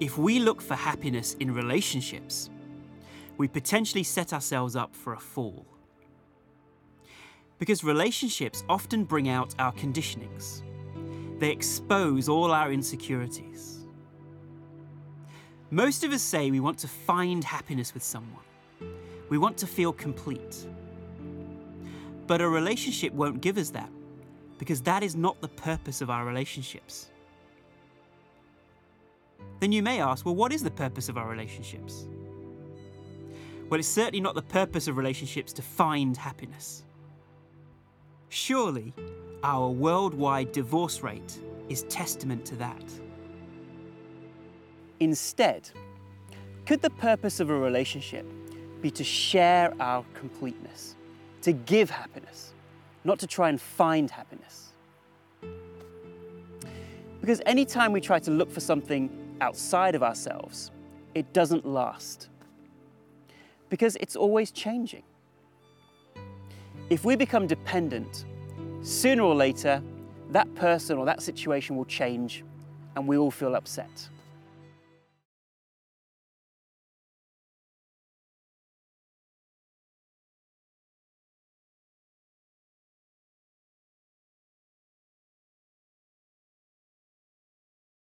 If we look for happiness in relationships, we potentially set ourselves up for a fall. Because relationships often bring out our conditionings, they expose all our insecurities. Most of us say we want to find happiness with someone, we want to feel complete. But a relationship won't give us that, because that is not the purpose of our relationships. Then you may ask, well, what is the purpose of our relationships? Well, it's certainly not the purpose of relationships to find happiness. Surely, our worldwide divorce rate is testament to that. Instead, could the purpose of a relationship be to share our completeness, to give happiness, not to try and find happiness? Because anytime we try to look for something outside of ourselves, it doesn't last. Because it's always changing. If we become dependent, sooner or later, that person or that situation will change and we all feel upset.